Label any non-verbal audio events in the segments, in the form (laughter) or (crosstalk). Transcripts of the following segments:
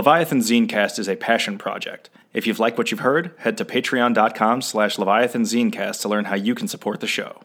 Leviathan Zinecast is a passion project. If you've liked what you've heard, head to patreon.com slash Leviathan Zinecast to learn how you can support the show.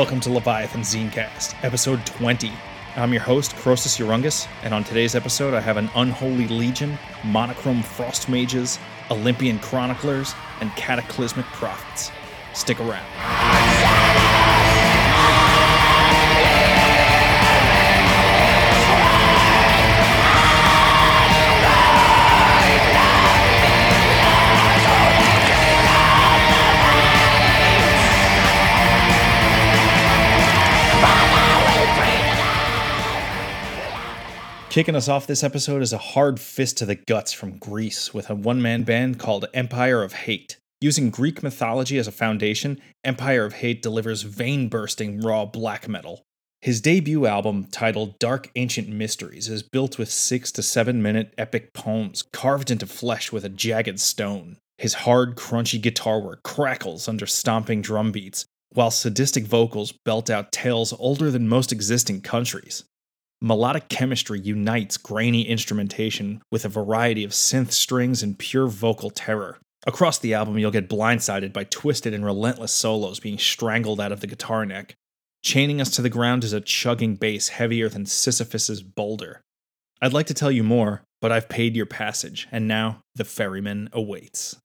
Welcome to Leviathan Zinecast, episode 20. I'm your host, Croesus Urungus, and on today's episode, I have an Unholy Legion, Monochrome Frost Mages, Olympian Chroniclers, and Cataclysmic Prophets. Stick around. Kicking us off this episode is a hard fist to the guts from Greece with a one man band called Empire of Hate. Using Greek mythology as a foundation, Empire of Hate delivers vein bursting raw black metal. His debut album, titled Dark Ancient Mysteries, is built with six to seven minute epic poems carved into flesh with a jagged stone. His hard, crunchy guitar work crackles under stomping drum beats, while sadistic vocals belt out tales older than most existing countries. Melodic chemistry unites grainy instrumentation with a variety of synth strings and pure vocal terror. Across the album, you'll get blindsided by twisted and relentless solos being strangled out of the guitar neck. Chaining us to the ground is a chugging bass heavier than Sisyphus's boulder. I'd like to tell you more, but I've paid your passage, and now the ferryman awaits.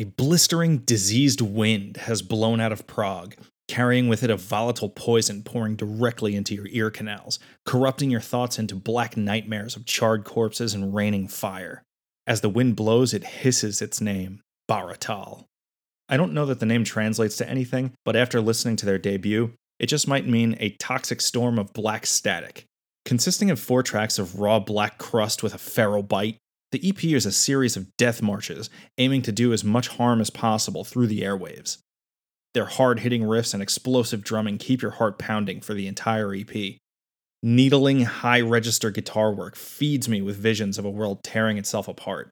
A blistering, diseased wind has blown out of Prague, carrying with it a volatile poison pouring directly into your ear canals, corrupting your thoughts into black nightmares of charred corpses and raining fire. As the wind blows, it hisses its name Baratal. I don't know that the name translates to anything, but after listening to their debut, it just might mean a toxic storm of black static. Consisting of four tracks of raw black crust with a feral bite, the EP is a series of death marches aiming to do as much harm as possible through the airwaves. Their hard hitting riffs and explosive drumming keep your heart pounding for the entire EP. Needling, high register guitar work feeds me with visions of a world tearing itself apart.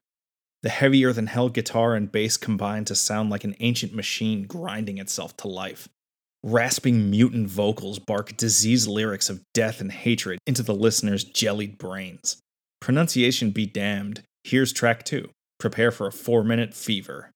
The heavier than hell guitar and bass combine to sound like an ancient machine grinding itself to life. Rasping mutant vocals bark diseased lyrics of death and hatred into the listener's jellied brains. Pronunciation be damned. Here's track two. Prepare for a four minute fever.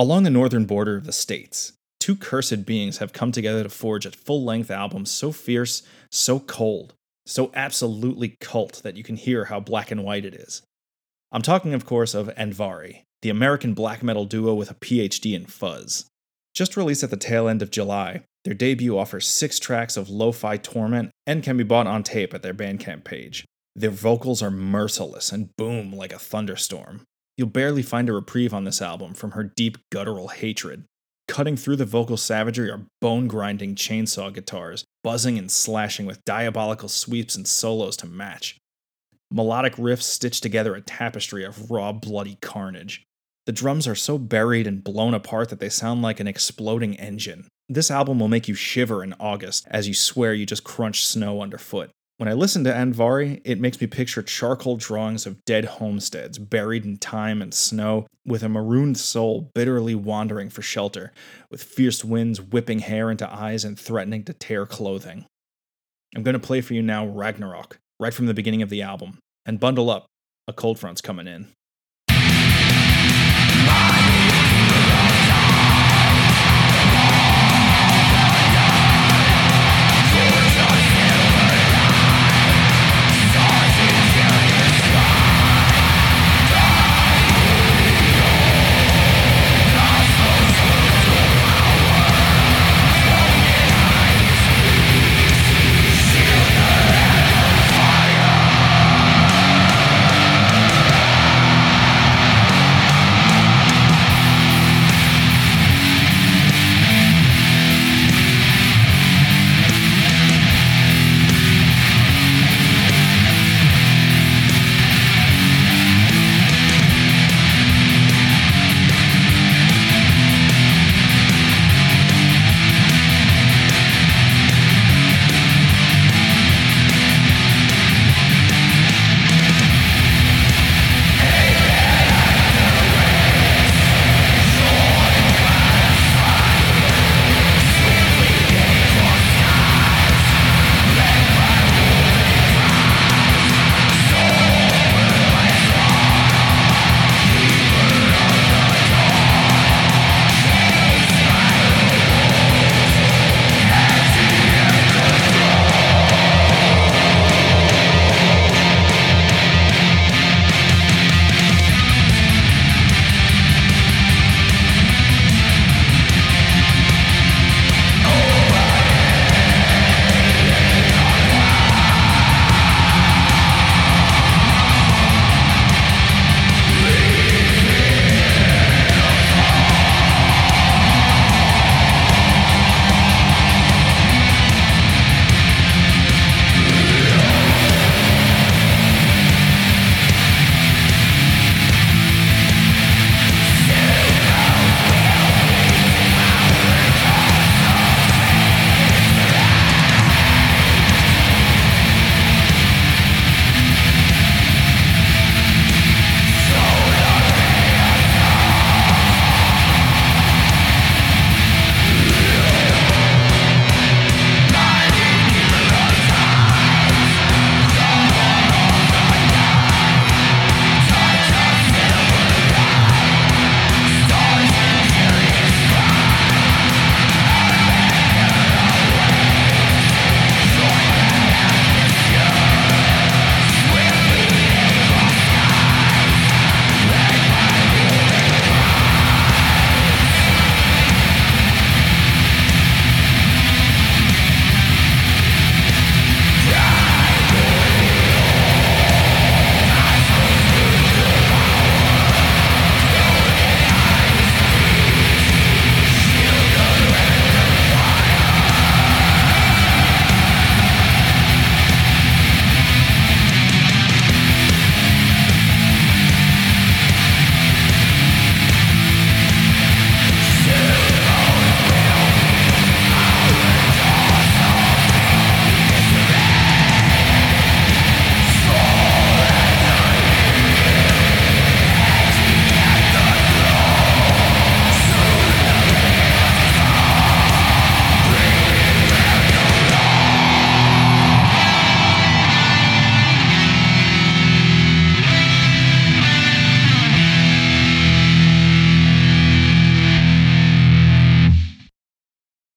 Along the northern border of the states, two cursed beings have come together to forge a full length album so fierce, so cold, so absolutely cult that you can hear how black and white it is. I'm talking, of course, of Andvari, the American black metal duo with a PhD in fuzz. Just released at the tail end of July, their debut offers six tracks of lo fi torment and can be bought on tape at their Bandcamp page. Their vocals are merciless and boom like a thunderstorm. You'll barely find a reprieve on this album from her deep guttural hatred. Cutting through the vocal savagery are bone grinding chainsaw guitars, buzzing and slashing with diabolical sweeps and solos to match. Melodic riffs stitch together a tapestry of raw, bloody carnage. The drums are so buried and blown apart that they sound like an exploding engine. This album will make you shiver in August as you swear you just crunched snow underfoot. When I listen to Andvari, it makes me picture charcoal drawings of dead homesteads buried in time and snow, with a marooned soul bitterly wandering for shelter, with fierce winds whipping hair into eyes and threatening to tear clothing. I'm going to play for you now Ragnarok, right from the beginning of the album. And bundle up, a cold front's coming in.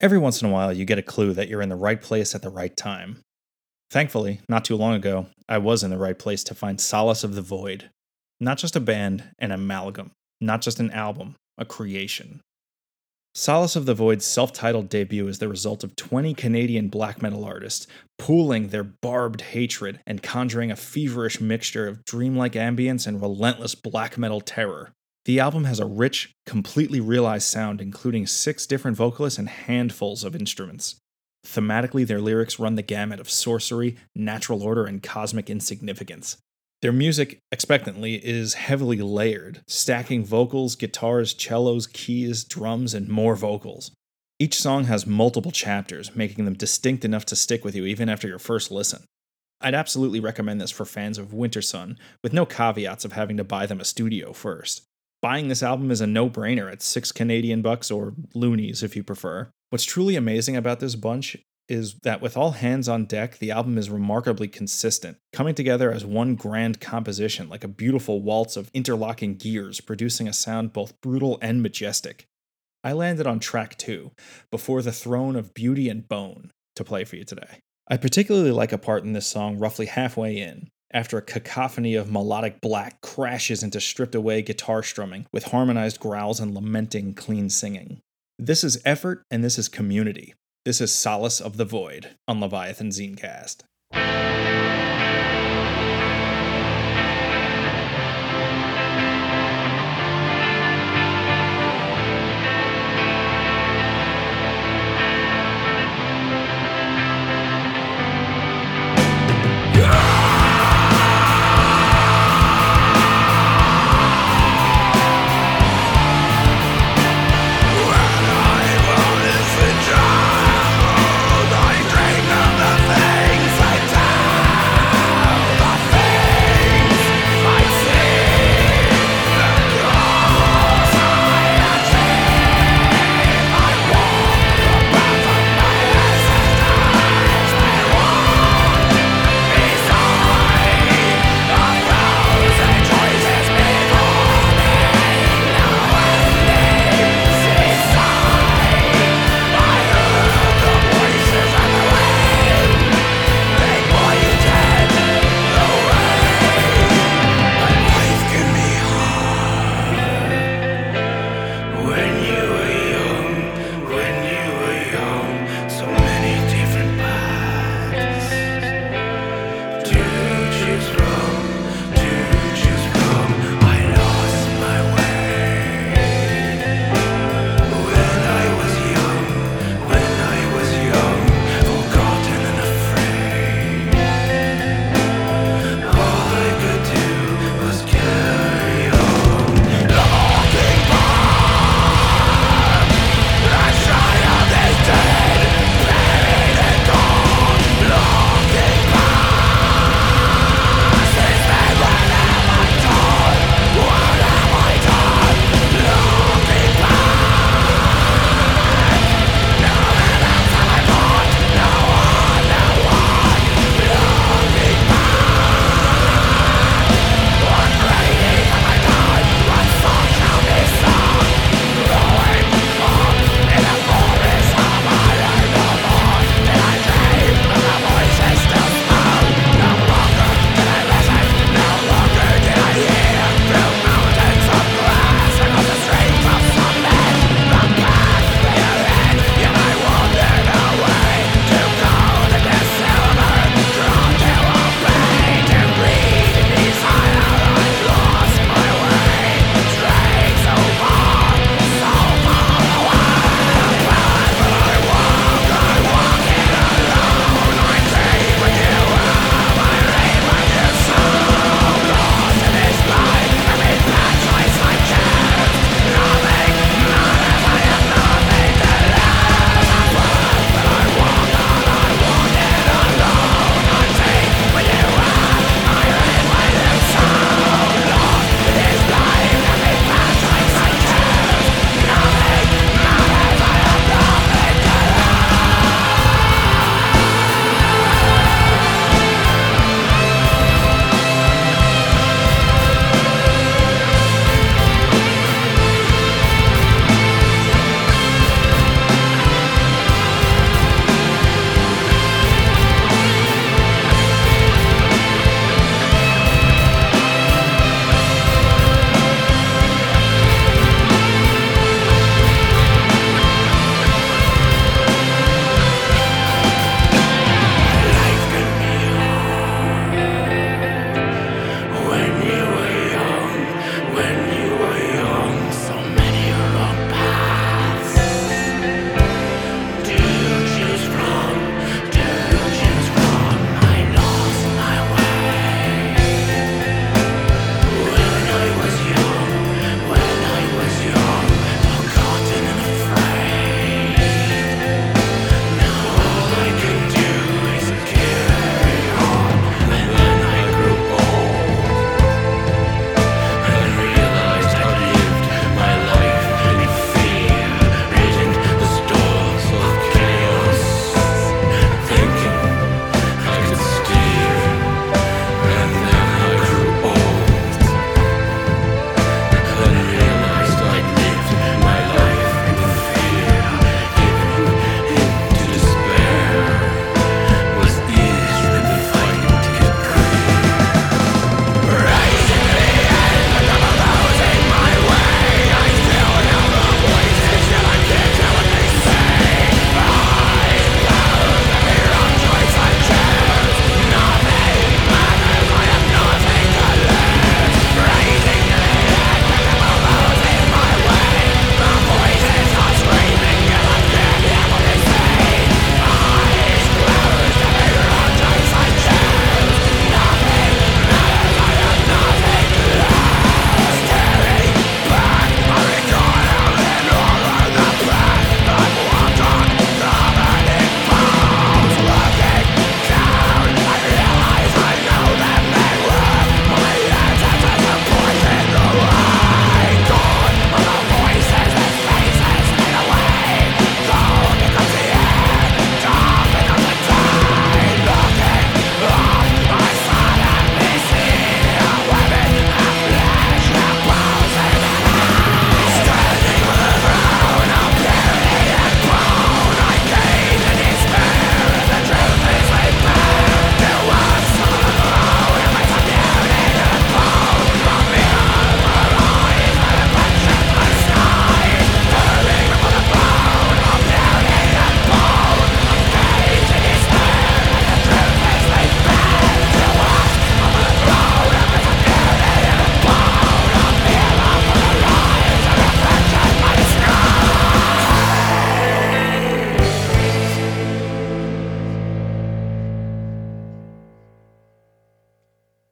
Every once in a while, you get a clue that you're in the right place at the right time. Thankfully, not too long ago, I was in the right place to find Solace of the Void. Not just a band, an amalgam. Not just an album, a creation. Solace of the Void's self titled debut is the result of 20 Canadian black metal artists pooling their barbed hatred and conjuring a feverish mixture of dreamlike ambience and relentless black metal terror. The album has a rich, completely realized sound, including six different vocalists and handfuls of instruments. Thematically, their lyrics run the gamut of sorcery, natural order, and cosmic insignificance. Their music, expectantly, is heavily layered, stacking vocals, guitars, cellos, keys, drums, and more vocals. Each song has multiple chapters, making them distinct enough to stick with you even after your first listen. I'd absolutely recommend this for fans of Wintersun, with no caveats of having to buy them a studio first. Buying this album is a no-brainer at 6 Canadian bucks or loonies if you prefer. What's truly amazing about this bunch is that with all hands on deck, the album is remarkably consistent, coming together as one grand composition, like a beautiful waltz of interlocking gears, producing a sound both brutal and majestic. I landed on track two, Before the Throne of Beauty and Bone, to play for you today. I particularly like a part in this song roughly halfway in, after a cacophony of melodic black crashes into stripped away guitar strumming with harmonized growls and lamenting clean singing. This is effort and this is community. This is Solace of the Void on Leviathan Zinecast.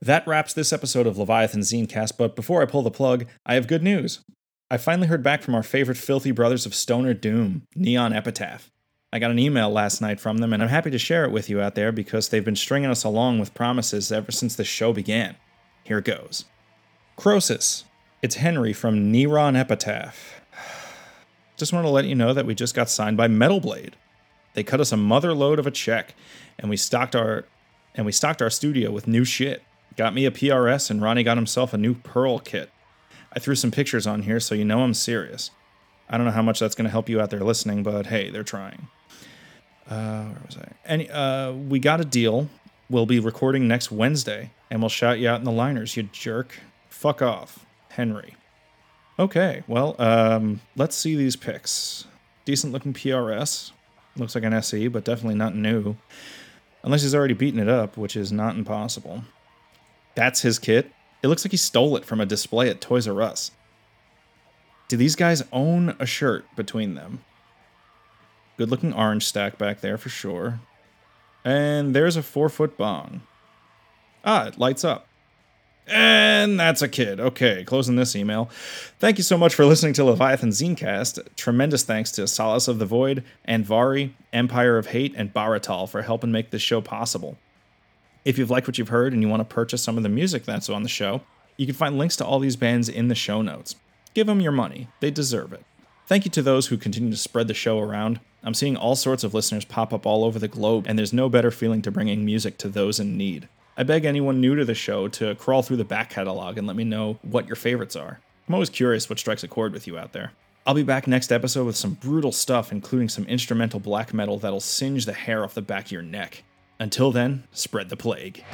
That wraps this episode of Leviathan Zinecast, but before I pull the plug, I have good news. I finally heard back from our favorite filthy brothers of Stoner Doom, Neon Epitaph. I got an email last night from them, and I'm happy to share it with you out there because they've been stringing us along with promises ever since the show began. Here goes. Croesus. It's Henry from Neron Epitaph. (sighs) Just want to let you know that we just got signed by Metal Blade. They cut us a mother load of a check, and we stocked our and we stocked our studio with new shit. Got me a PRS, and Ronnie got himself a new Pearl kit. I threw some pictures on here so you know I'm serious. I don't know how much that's going to help you out there listening, but hey, they're trying. Uh, where was I? Any, uh, we got a deal. We'll be recording next Wednesday, and we'll shout you out in the liners, you jerk. Fuck off, Henry. Okay, well, um, let's see these pics. Decent looking PRS. Looks like an SE, but definitely not new. Unless he's already beaten it up, which is not impossible. That's his kit. It looks like he stole it from a display at Toys R Us. Do these guys own a shirt between them? Good looking orange stack back there for sure. And there's a four foot bong. Ah, it lights up. And that's a kid. Okay, closing this email. Thank you so much for listening to Leviathan Zinecast. Tremendous thanks to Solace of the Void, Andvari, Empire of Hate, and Baratal for helping make this show possible. If you've liked what you've heard and you want to purchase some of the music that's on the show, you can find links to all these bands in the show notes. Give them your money, they deserve it. Thank you to those who continue to spread the show around. I'm seeing all sorts of listeners pop up all over the globe, and there's no better feeling to bringing music to those in need. I beg anyone new to the show to crawl through the back catalog and let me know what your favorites are. I'm always curious what strikes a chord with you out there. I'll be back next episode with some brutal stuff, including some instrumental black metal that'll singe the hair off the back of your neck. Until then, spread the plague.